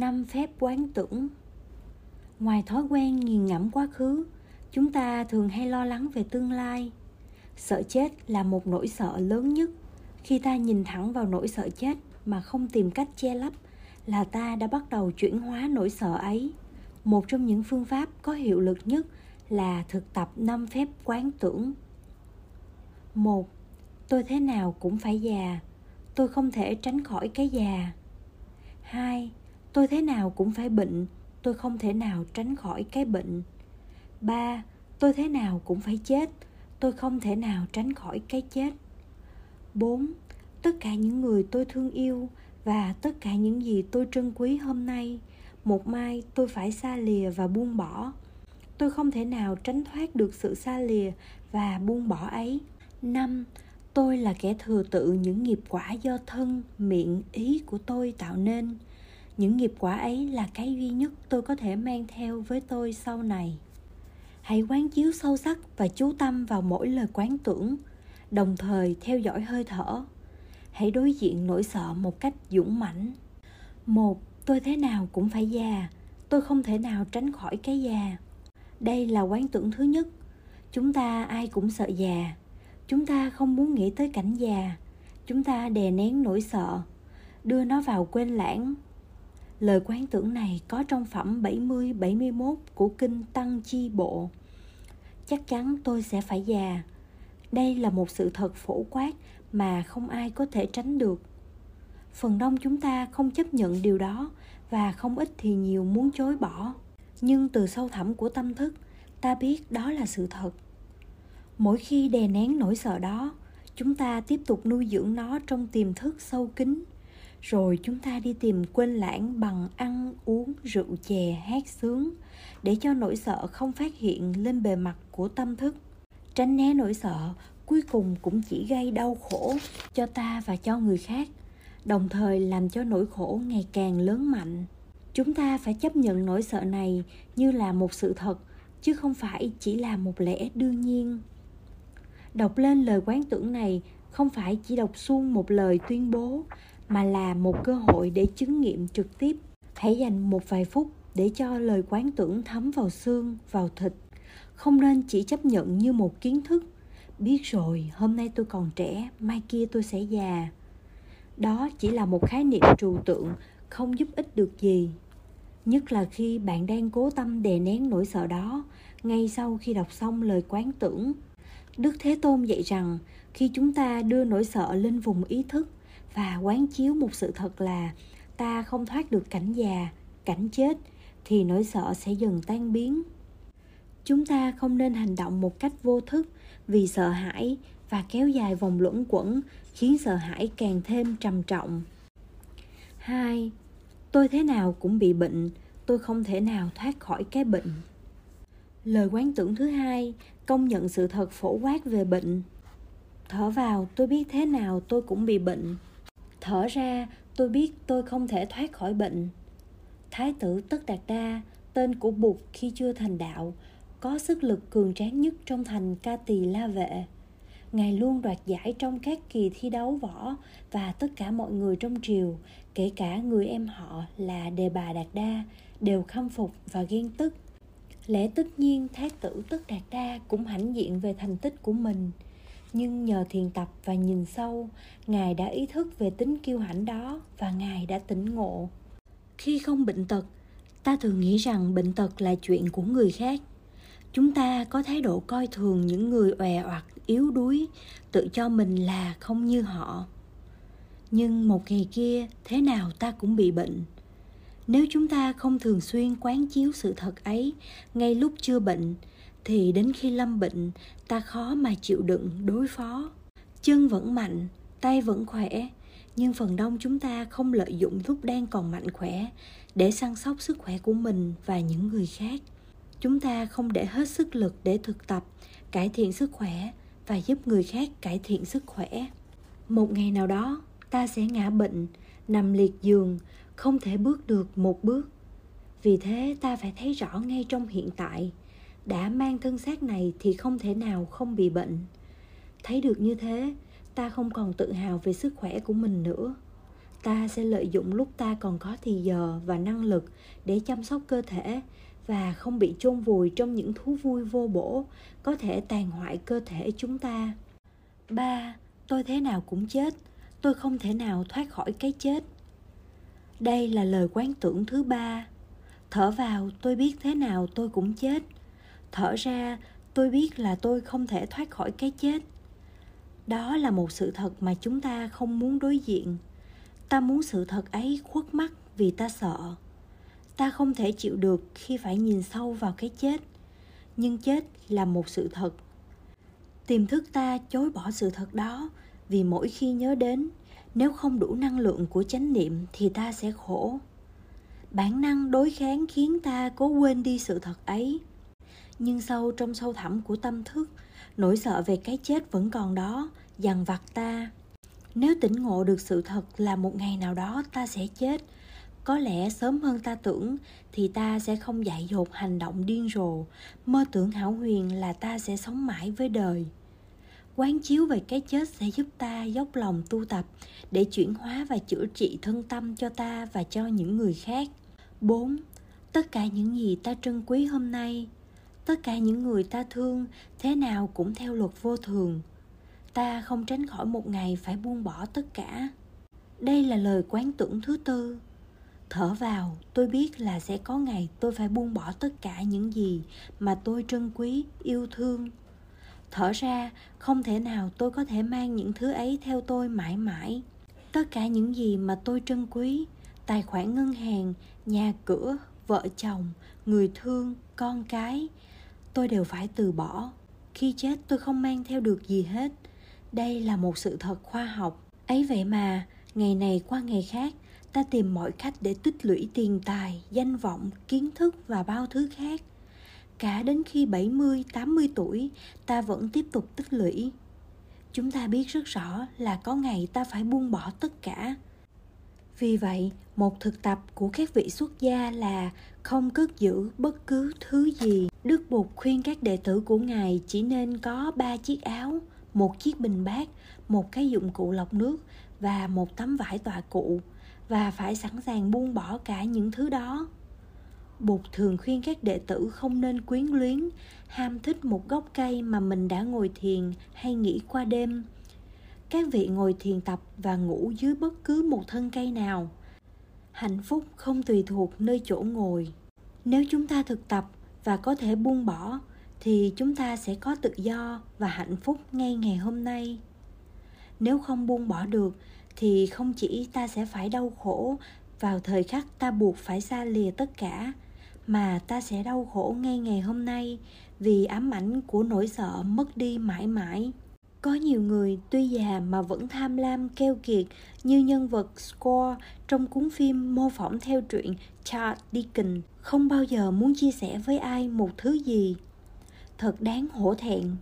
năm phép quán tưởng. Ngoài thói quen nghiền ngẫm quá khứ, chúng ta thường hay lo lắng về tương lai. Sợ chết là một nỗi sợ lớn nhất. Khi ta nhìn thẳng vào nỗi sợ chết mà không tìm cách che lấp là ta đã bắt đầu chuyển hóa nỗi sợ ấy. Một trong những phương pháp có hiệu lực nhất là thực tập năm phép quán tưởng. Một, tôi thế nào cũng phải già. Tôi không thể tránh khỏi cái già. Hai tôi thế nào cũng phải bệnh, tôi không thể nào tránh khỏi cái bệnh. Ba, tôi thế nào cũng phải chết, tôi không thể nào tránh khỏi cái chết. Bốn, tất cả những người tôi thương yêu và tất cả những gì tôi trân quý hôm nay, một mai tôi phải xa lìa và buông bỏ. Tôi không thể nào tránh thoát được sự xa lìa và buông bỏ ấy. Năm, tôi là kẻ thừa tự những nghiệp quả do thân, miệng, ý của tôi tạo nên những nghiệp quả ấy là cái duy nhất tôi có thể mang theo với tôi sau này. Hãy quán chiếu sâu sắc và chú tâm vào mỗi lời quán tưởng, đồng thời theo dõi hơi thở. Hãy đối diện nỗi sợ một cách dũng mãnh. Một, tôi thế nào cũng phải già. Tôi không thể nào tránh khỏi cái già. Đây là quán tưởng thứ nhất. Chúng ta ai cũng sợ già. Chúng ta không muốn nghĩ tới cảnh già. Chúng ta đè nén nỗi sợ. Đưa nó vào quên lãng lời quán tưởng này có trong phẩm 70 71 của kinh Tăng Chi Bộ. Chắc chắn tôi sẽ phải già. Đây là một sự thật phổ quát mà không ai có thể tránh được. Phần đông chúng ta không chấp nhận điều đó và không ít thì nhiều muốn chối bỏ. Nhưng từ sâu thẳm của tâm thức, ta biết đó là sự thật. Mỗi khi đè nén nỗi sợ đó, chúng ta tiếp tục nuôi dưỡng nó trong tiềm thức sâu kín rồi chúng ta đi tìm quên lãng bằng ăn, uống, rượu chè, hát sướng, để cho nỗi sợ không phát hiện lên bề mặt của tâm thức. Tránh né nỗi sợ, cuối cùng cũng chỉ gây đau khổ cho ta và cho người khác, đồng thời làm cho nỗi khổ ngày càng lớn mạnh. Chúng ta phải chấp nhận nỗi sợ này như là một sự thật, chứ không phải chỉ là một lẽ đương nhiên. Đọc lên lời quán tưởng này không phải chỉ đọc suông một lời tuyên bố mà là một cơ hội để chứng nghiệm trực tiếp. Hãy dành một vài phút để cho lời quán tưởng thấm vào xương, vào thịt. Không nên chỉ chấp nhận như một kiến thức. Biết rồi, hôm nay tôi còn trẻ, mai kia tôi sẽ già. Đó chỉ là một khái niệm trừu tượng, không giúp ích được gì. Nhất là khi bạn đang cố tâm đè nén nỗi sợ đó, ngay sau khi đọc xong lời quán tưởng. Đức thế tôn dạy rằng, khi chúng ta đưa nỗi sợ lên vùng ý thức và quán chiếu một sự thật là ta không thoát được cảnh già, cảnh chết, thì nỗi sợ sẽ dần tan biến. Chúng ta không nên hành động một cách vô thức vì sợ hãi và kéo dài vòng luẩn quẩn, khiến sợ hãi càng thêm trầm trọng. Hai, tôi thế nào cũng bị bệnh, tôi không thể nào thoát khỏi cái bệnh. Lời quán tưởng thứ hai, công nhận sự thật phổ quát về bệnh. Thở vào, tôi biết thế nào tôi cũng bị bệnh thở ra, tôi biết tôi không thể thoát khỏi bệnh. Thái tử tất đạt đa, tên của bụt khi chưa thành đạo, có sức lực cường tráng nhất trong thành ca tỳ la vệ. Ngài luôn đoạt giải trong các kỳ thi đấu võ và tất cả mọi người trong triều, kể cả người em họ là đề bà đạt đa, đều khâm phục và ghen tức. Lẽ tất nhiên thái tử tất đạt đa cũng hãnh diện về thành tích của mình nhưng nhờ thiền tập và nhìn sâu, ngài đã ý thức về tính kiêu hãnh đó và ngài đã tỉnh ngộ. Khi không bệnh tật, ta thường nghĩ rằng bệnh tật là chuyện của người khác. Chúng ta có thái độ coi thường những người òe oặt yếu đuối, tự cho mình là không như họ. Nhưng một ngày kia, thế nào ta cũng bị bệnh. Nếu chúng ta không thường xuyên quán chiếu sự thật ấy, ngay lúc chưa bệnh thì đến khi lâm bệnh, ta khó mà chịu đựng, đối phó. Chân vẫn mạnh, tay vẫn khỏe. Nhưng phần đông chúng ta không lợi dụng lúc đang còn mạnh khỏe để săn sóc sức khỏe của mình và những người khác. Chúng ta không để hết sức lực để thực tập, cải thiện sức khỏe và giúp người khác cải thiện sức khỏe. Một ngày nào đó, ta sẽ ngã bệnh, nằm liệt giường, không thể bước được một bước. Vì thế, ta phải thấy rõ ngay trong hiện tại đã mang thân xác này thì không thể nào không bị bệnh thấy được như thế ta không còn tự hào về sức khỏe của mình nữa ta sẽ lợi dụng lúc ta còn có thì giờ và năng lực để chăm sóc cơ thể và không bị chôn vùi trong những thú vui vô bổ có thể tàn hoại cơ thể chúng ta. Ba, tôi thế nào cũng chết, tôi không thể nào thoát khỏi cái chết. Đây là lời quán tưởng thứ ba. Thở vào, tôi biết thế nào tôi cũng chết. Thở ra, tôi biết là tôi không thể thoát khỏi cái chết. Đó là một sự thật mà chúng ta không muốn đối diện. Ta muốn sự thật ấy khuất mắt vì ta sợ. Ta không thể chịu được khi phải nhìn sâu vào cái chết. Nhưng chết là một sự thật. Tiềm thức ta chối bỏ sự thật đó vì mỗi khi nhớ đến nếu không đủ năng lượng của chánh niệm thì ta sẽ khổ. Bản năng đối kháng khiến ta cố quên đi sự thật ấy nhưng sâu trong sâu thẳm của tâm thức nỗi sợ về cái chết vẫn còn đó dằn vặt ta nếu tỉnh ngộ được sự thật là một ngày nào đó ta sẽ chết có lẽ sớm hơn ta tưởng thì ta sẽ không dại dột hành động điên rồ mơ tưởng hảo huyền là ta sẽ sống mãi với đời quán chiếu về cái chết sẽ giúp ta dốc lòng tu tập để chuyển hóa và chữa trị thân tâm cho ta và cho những người khác 4. Tất cả những gì ta trân quý hôm nay, tất cả những người ta thương, thế nào cũng theo luật vô thường. Ta không tránh khỏi một ngày phải buông bỏ tất cả. Đây là lời quán tưởng thứ tư thở vào, tôi biết là sẽ có ngày tôi phải buông bỏ tất cả những gì mà tôi trân quý, yêu thương thở ra, không thể nào tôi có thể mang những thứ ấy theo tôi mãi mãi tất cả những gì mà tôi trân quý, tài khoản ngân hàng, nhà cửa vợ chồng người thương con cái tôi đều phải từ bỏ khi chết tôi không mang theo được gì hết đây là một sự thật khoa học ấy vậy mà ngày này qua ngày khác ta tìm mọi cách để tích lũy tiền tài, danh vọng, kiến thức và bao thứ khác. Cả đến khi 70, 80 tuổi, ta vẫn tiếp tục tích lũy. Chúng ta biết rất rõ là có ngày ta phải buông bỏ tất cả. Vì vậy, một thực tập của các vị xuất gia là không cất giữ bất cứ thứ gì. Đức Bụt khuyên các đệ tử của Ngài chỉ nên có ba chiếc áo, một chiếc bình bát, một cái dụng cụ lọc nước và một tấm vải tọa cụ và phải sẵn sàng buông bỏ cả những thứ đó bụt thường khuyên các đệ tử không nên quyến luyến ham thích một gốc cây mà mình đã ngồi thiền hay nghỉ qua đêm các vị ngồi thiền tập và ngủ dưới bất cứ một thân cây nào. Hạnh phúc không tùy thuộc nơi chỗ ngồi. Nếu chúng ta thực tập và có thể buông bỏ, thì chúng ta sẽ có tự do và hạnh phúc ngay ngày hôm nay. Nếu không buông bỏ được, thì không chỉ ta sẽ phải đau khổ vào thời khắc ta buộc phải xa lìa tất cả, mà ta sẽ đau khổ ngay ngày hôm nay vì ám ảnh của nỗi sợ mất đi mãi mãi có nhiều người tuy già mà vẫn tham lam, keo kiệt như nhân vật Score trong cuốn phim mô phỏng theo truyện Charles Dickens. Không bao giờ muốn chia sẻ với ai một thứ gì. Thật đáng hổ thẹn.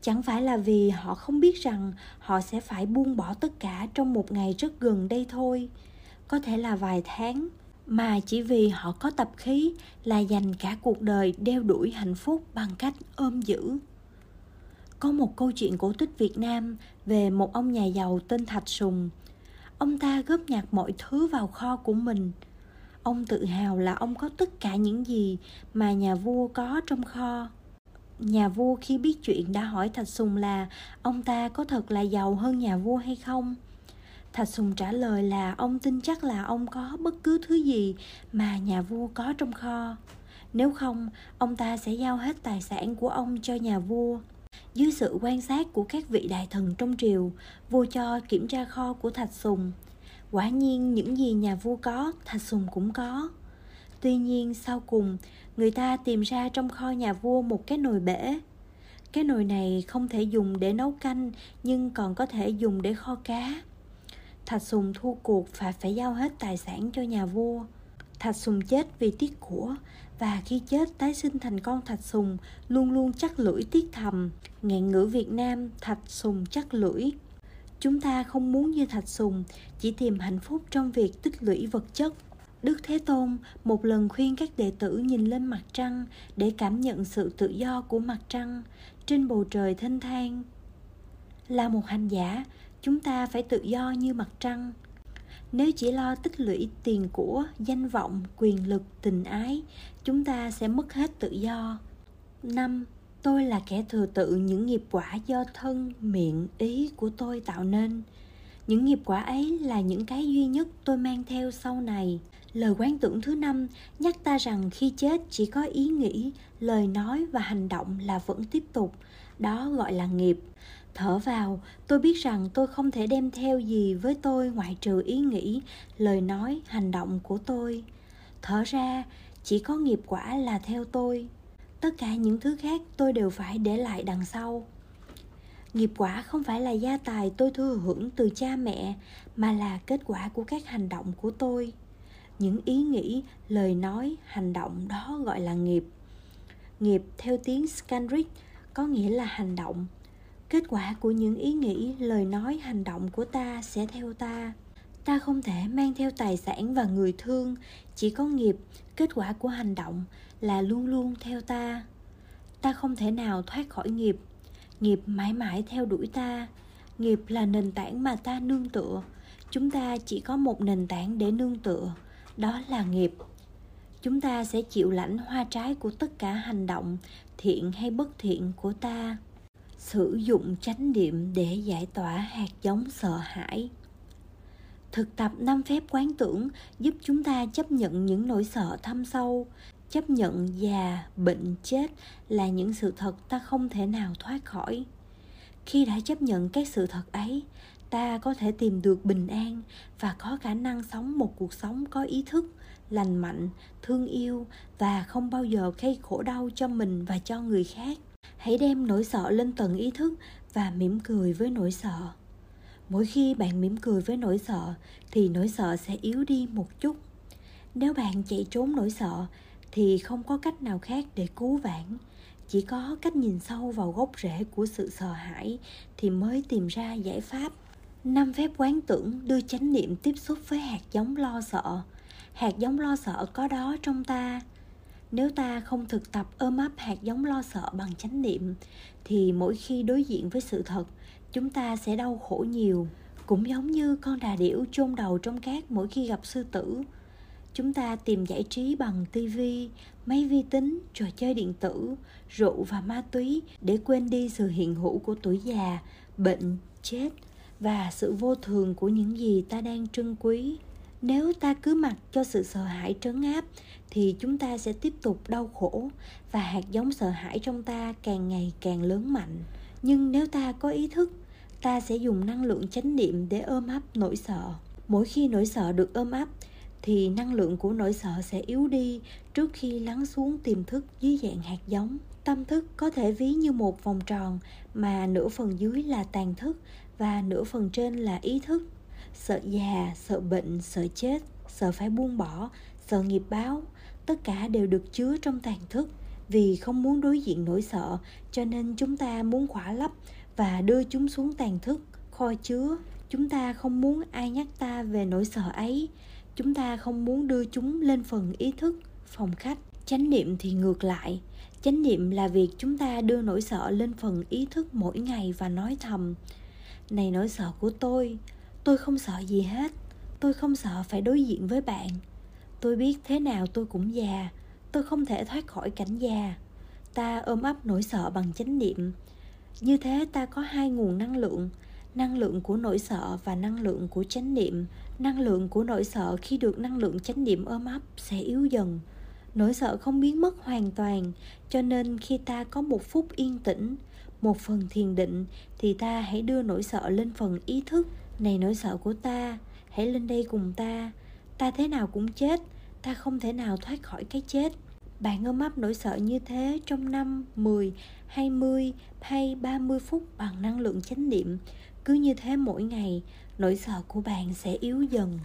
Chẳng phải là vì họ không biết rằng họ sẽ phải buông bỏ tất cả trong một ngày rất gần đây thôi. Có thể là vài tháng, mà chỉ vì họ có tập khí là dành cả cuộc đời đeo đuổi hạnh phúc bằng cách ôm giữ có một câu chuyện cổ tích việt nam về một ông nhà giàu tên thạch sùng. Ông ta góp nhặt mọi thứ vào kho của mình. Ông tự hào là ông có tất cả những gì mà nhà vua có trong kho. Nhà vua khi biết chuyện đã hỏi thạch sùng là ông ta có thật là giàu hơn nhà vua hay không? Thạch sùng trả lời là ông tin chắc là ông có bất cứ thứ gì mà nhà vua có trong kho. Nếu không, ông ta sẽ giao hết tài sản của ông cho nhà vua dưới sự quan sát của các vị đại thần trong triều, vua cho kiểm tra kho của thạch sùng. Quả nhiên những gì nhà vua có, thạch sùng cũng có. Tuy nhiên sau cùng, người ta tìm ra trong kho nhà vua một cái nồi bể. Cái nồi này không thể dùng để nấu canh, nhưng còn có thể dùng để kho cá. Thạch sùng thua cuộc và phải giao hết tài sản cho nhà vua thạch sùng chết vì tiếc của và khi chết tái sinh thành con thạch sùng luôn luôn chắc lưỡi tiếc thầm ngạn ngữ việt nam thạch sùng chắc lưỡi chúng ta không muốn như thạch sùng chỉ tìm hạnh phúc trong việc tích lũy vật chất Đức Thế Tôn một lần khuyên các đệ tử nhìn lên mặt trăng để cảm nhận sự tự do của mặt trăng trên bầu trời thanh thang. Là một hành giả, chúng ta phải tự do như mặt trăng nếu chỉ lo tích lũy tiền của danh vọng, quyền lực, tình ái, chúng ta sẽ mất hết tự do. Năm, tôi là kẻ thừa tự những nghiệp quả do thân, miệng, ý của tôi tạo nên. Những nghiệp quả ấy là những cái duy nhất tôi mang theo sau này. Lời quán tưởng thứ năm nhắc ta rằng khi chết chỉ có ý nghĩ, lời nói và hành động là vẫn tiếp tục. Đó gọi là nghiệp thở vào. Tôi biết rằng tôi không thể đem theo gì với tôi ngoại trừ ý nghĩ, lời nói, hành động của tôi. Thở ra, chỉ có nghiệp quả là theo tôi. Tất cả những thứ khác tôi đều phải để lại đằng sau. Nghiệp quả không phải là gia tài tôi thừa hưởng từ cha mẹ, mà là kết quả của các hành động của tôi. Những ý nghĩ, lời nói, hành động đó gọi là nghiệp. Nghiệp theo tiếng Scanric có nghĩa là hành động kết quả của những ý nghĩ, lời nói, hành động của ta sẽ theo ta. Ta không thể mang theo tài sản và người thương, chỉ có nghiệp. Kết quả của hành động là luôn luôn theo ta. Ta không thể nào thoát khỏi nghiệp. Nghiệp mãi mãi theo đuổi ta. Nghiệp là nền tảng mà ta nương tựa. Chúng ta chỉ có một nền tảng để nương tựa, đó là nghiệp. Chúng ta sẽ chịu lãnh hoa trái của tất cả hành động, thiện hay bất thiện của ta sử dụng chánh niệm để giải tỏa hạt giống sợ hãi. Thực tập năm phép quán tưởng giúp chúng ta chấp nhận những nỗi sợ thâm sâu, chấp nhận già, bệnh, chết là những sự thật ta không thể nào thoát khỏi. Khi đã chấp nhận các sự thật ấy, ta có thể tìm được bình an và có khả năng sống một cuộc sống có ý thức, lành mạnh, thương yêu và không bao giờ gây khổ đau cho mình và cho người khác hãy đem nỗi sợ lên tầng ý thức và mỉm cười với nỗi sợ. Mỗi khi bạn mỉm cười với nỗi sợ, thì nỗi sợ sẽ yếu đi một chút. Nếu bạn chạy trốn nỗi sợ, thì không có cách nào khác để cứu vãn. Chỉ có cách nhìn sâu vào gốc rễ của sự sợ hãi thì mới tìm ra giải pháp. Năm phép quán tưởng đưa chánh niệm tiếp xúc với hạt giống lo sợ. Hạt giống lo sợ có đó trong ta nếu ta không thực tập ôm ấp hạt giống lo sợ bằng chánh niệm, thì mỗi khi đối diện với sự thật, chúng ta sẽ đau khổ nhiều. Cũng giống như con đà điểu chôn đầu trong cát mỗi khi gặp sư tử. Chúng ta tìm giải trí bằng tivi máy vi tính, trò chơi điện tử, rượu và ma túy để quên đi sự hiện hữu của tuổi già, bệnh, chết và sự vô thường của những gì ta đang trân quý nếu ta cứ mặc cho sự sợ hãi trấn áp, thì chúng ta sẽ tiếp tục đau khổ và hạt giống sợ hãi trong ta càng ngày càng lớn mạnh. Nhưng nếu ta có ý thức, ta sẽ dùng năng lượng chánh niệm để ôm ấp nỗi sợ. Mỗi khi nỗi sợ được ôm ấp, thì năng lượng của nỗi sợ sẽ yếu đi trước khi lắng xuống tiềm thức dưới dạng hạt giống. Tâm thức có thể ví như một vòng tròn mà nửa phần dưới là tàn thức và nửa phần trên là ý thức sợ già, sợ bệnh, sợ chết, sợ phải buông bỏ, sợ nghiệp báo. Tất cả đều được chứa trong tàn thức. Vì không muốn đối diện nỗi sợ, cho nên chúng ta muốn khỏa lấp và đưa chúng xuống tàn thức, kho chứa. Chúng ta không muốn ai nhắc ta về nỗi sợ ấy. Chúng ta không muốn đưa chúng lên phần ý thức, phòng khách. Chánh niệm thì ngược lại. Chánh niệm là việc chúng ta đưa nỗi sợ lên phần ý thức mỗi ngày và nói thầm, này nỗi sợ của tôi tôi không sợ gì hết. Tôi không sợ phải đối diện với bạn. Tôi biết thế nào tôi cũng già. Tôi không thể thoát khỏi cảnh già. Ta ôm ấp nỗi sợ bằng chánh niệm. Như thế ta có hai nguồn năng lượng. Năng lượng của nỗi sợ và năng lượng của chánh niệm. Năng lượng của nỗi sợ khi được năng lượng chánh niệm ôm ấp sẽ yếu dần. Nỗi sợ không biến mất hoàn toàn, cho nên khi ta có một phút yên tĩnh, một phần thiền định, thì ta hãy đưa nỗi sợ lên phần ý thức này nỗi sợ của ta hãy lên đây cùng ta. Ta thế nào cũng chết ta không thể nào thoát khỏi cái chết. Bạn ôm ấp nỗi sợ như thế trong năm, 10, 20 hay 30 phút bằng năng lượng chánh niệm. Cứ như thế mỗi ngày, nỗi sợ của bạn sẽ yếu dần.